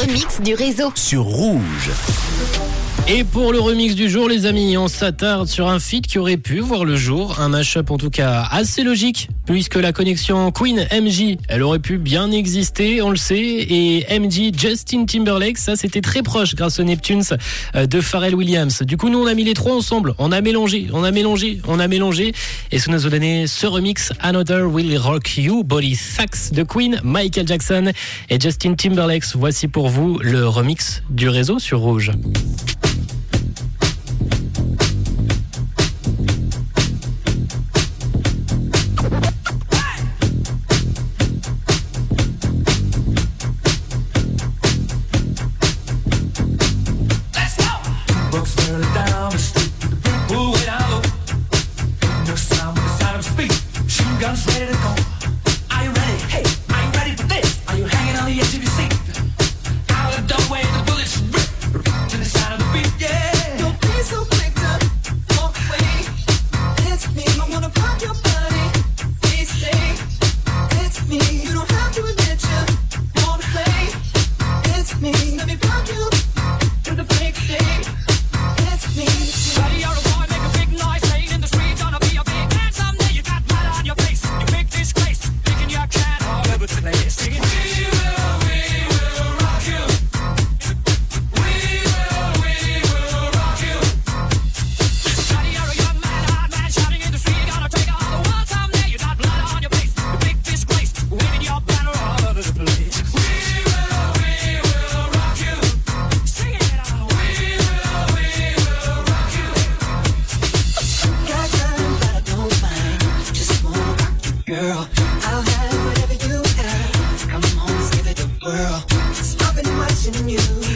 remix du réseau. Sur Rouge. Et pour le remix du jour, les amis, on s'attarde sur un feat qui aurait pu voir le jour. Un mashup en tout cas assez logique, puisque la connexion Queen-MJ, elle aurait pu bien exister, on le sait. Et MJ, Justin Timberlake, ça c'était très proche grâce aux Neptunes euh, de Pharrell Williams. Du coup, nous on a mis les trois ensemble, on a mélangé, on a mélangé, on a mélangé. Et ça nous a donné ce remix, Another Will Rock You, Body Sax de Queen, Michael Jackson et Justin Timberlake. Voici pour vous le remix du réseau sur Rouge. girl. I'll have whatever you have. Come on, let's give it the world. Stopping and watching you.